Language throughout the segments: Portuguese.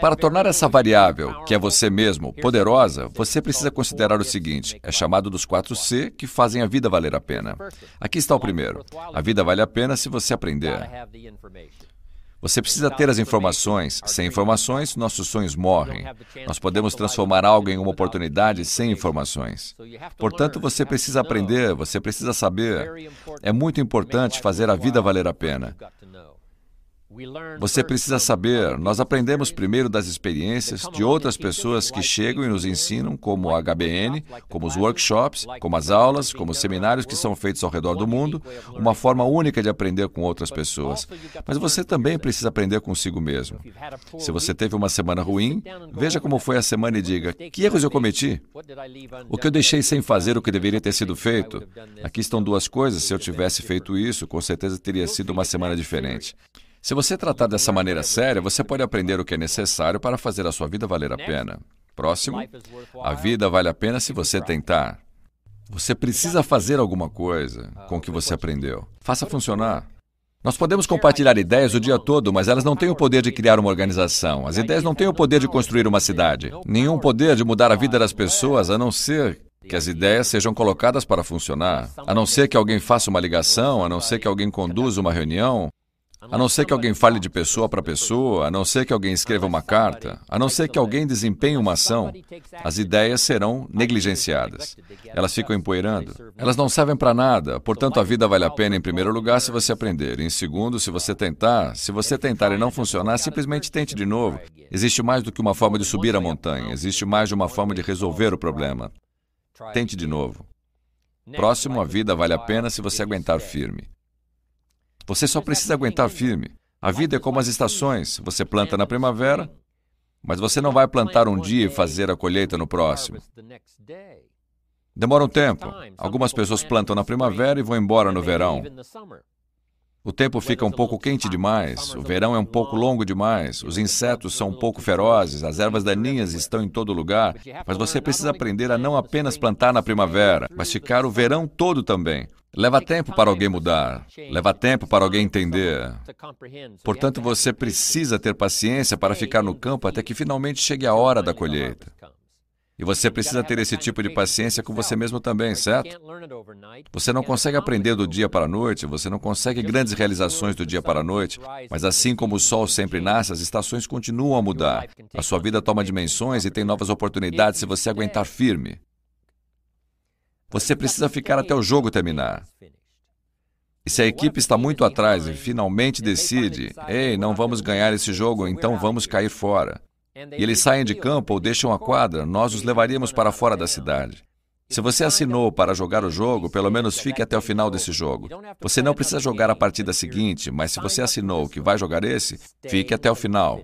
Para tornar essa variável, que é você mesmo, poderosa, você precisa considerar o seguinte: é chamado dos quatro C que fazem a vida valer a pena. Aqui está o primeiro. A vida vale a pena se você aprender. Você precisa ter as informações. Sem informações, nossos sonhos morrem. Nós podemos transformar algo em uma oportunidade sem informações. Portanto, você precisa aprender, você precisa saber. É muito importante fazer a vida valer a pena. Você precisa saber, nós aprendemos primeiro das experiências de outras pessoas que chegam e nos ensinam, como o HBN, como os workshops, como as aulas, como os seminários que são feitos ao redor do mundo, uma forma única de aprender com outras pessoas. Mas você também precisa aprender consigo mesmo. Se você teve uma semana ruim, veja como foi a semana e diga: que erros eu cometi? O que eu deixei sem fazer o que deveria ter sido feito? Aqui estão duas coisas. Se eu tivesse feito isso, com certeza teria sido uma semana diferente. Se você tratar dessa maneira séria, você pode aprender o que é necessário para fazer a sua vida valer a pena. Próximo, a vida vale a pena se você tentar. Você precisa fazer alguma coisa com o que você aprendeu. Faça funcionar. Nós podemos compartilhar ideias o dia todo, mas elas não têm o poder de criar uma organização. As ideias não têm o poder de construir uma cidade. Nenhum poder de mudar a vida das pessoas, a não ser que as ideias sejam colocadas para funcionar. A não ser que alguém faça uma ligação, a não ser que alguém conduza uma reunião, a não ser que alguém fale de pessoa para pessoa, a não ser que alguém escreva uma carta, a não ser que alguém desempenhe uma ação, as ideias serão negligenciadas. Elas ficam empoeirando. Elas não servem para nada, portanto a vida vale a pena em primeiro lugar se você aprender. Em segundo, se você tentar. Se você tentar e não funcionar, simplesmente tente de novo. Existe mais do que uma forma de subir a montanha, existe mais de uma forma de resolver o problema. Tente de novo. Próximo, a vida vale a pena se você aguentar firme. Você só precisa aguentar firme. A vida é como as estações. Você planta na primavera, mas você não vai plantar um dia e fazer a colheita no próximo. Demora um tempo. Algumas pessoas plantam na primavera e vão embora no verão. O tempo fica um pouco quente demais, o verão é um pouco longo demais, os insetos são um pouco ferozes, as ervas daninhas estão em todo lugar, mas você precisa aprender a não apenas plantar na primavera, mas ficar o verão todo também. Leva tempo para alguém mudar, leva tempo para alguém entender. Portanto, você precisa ter paciência para ficar no campo até que finalmente chegue a hora da colheita. E você precisa ter esse tipo de paciência com você mesmo também, certo? Você não consegue aprender do dia para a noite, você não consegue grandes realizações do dia para a noite, mas assim como o sol sempre nasce, as estações continuam a mudar. A sua vida toma dimensões e tem novas oportunidades se você aguentar firme. Você precisa ficar até o jogo terminar. E se a equipe está muito atrás e finalmente decide, ei, não vamos ganhar esse jogo, então vamos cair fora e eles saem de campo ou deixam a quadra, nós os levaríamos para fora da cidade. Se você assinou para jogar o jogo, pelo menos fique até o final desse jogo. Você não precisa jogar a partida seguinte, mas se você assinou que vai jogar esse, fique até o final.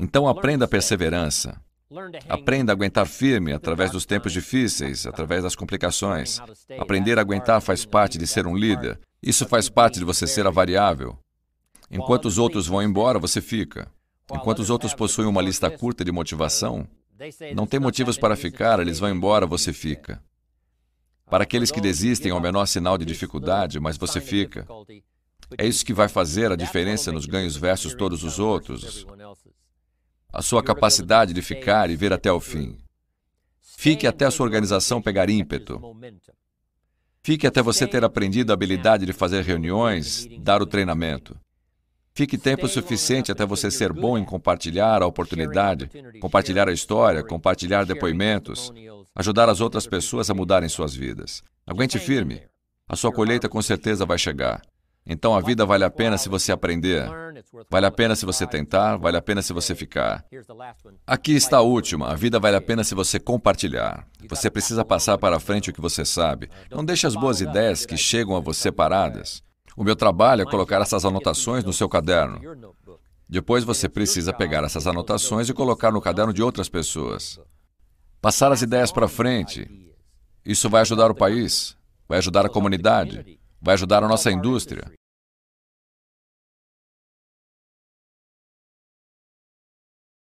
Então aprenda a perseverança. Aprenda a aguentar firme através dos tempos difíceis, através das complicações. Aprender a aguentar faz parte de ser um líder. Isso faz parte de você ser a variável. Enquanto os outros vão embora, você fica. Enquanto os outros possuem uma lista curta de motivação, não tem motivos para ficar, eles vão embora, você fica. Para aqueles que desistem ao menor sinal de dificuldade, mas você fica. É isso que vai fazer a diferença nos ganhos versus todos os outros. A sua capacidade de ficar e ver até o fim. Fique até a sua organização pegar ímpeto. Fique até você ter aprendido a habilidade de fazer reuniões, dar o treinamento. Fique tempo suficiente até você ser bom em compartilhar a oportunidade, compartilhar a história, compartilhar depoimentos, ajudar as outras pessoas a mudarem suas vidas. Aguente firme. A sua colheita com certeza vai chegar. Então a vida vale a pena se você aprender. Vale a pena se você tentar, vale a pena se você ficar. Aqui está a última. A vida vale a pena se você compartilhar. Você precisa passar para frente o que você sabe. Não deixe as boas ideias que chegam a você paradas. O meu trabalho é colocar essas anotações no seu caderno. Depois você precisa pegar essas anotações e colocar no caderno de outras pessoas. Passar as ideias para frente. Isso vai ajudar o país, vai ajudar a comunidade, vai ajudar a nossa indústria.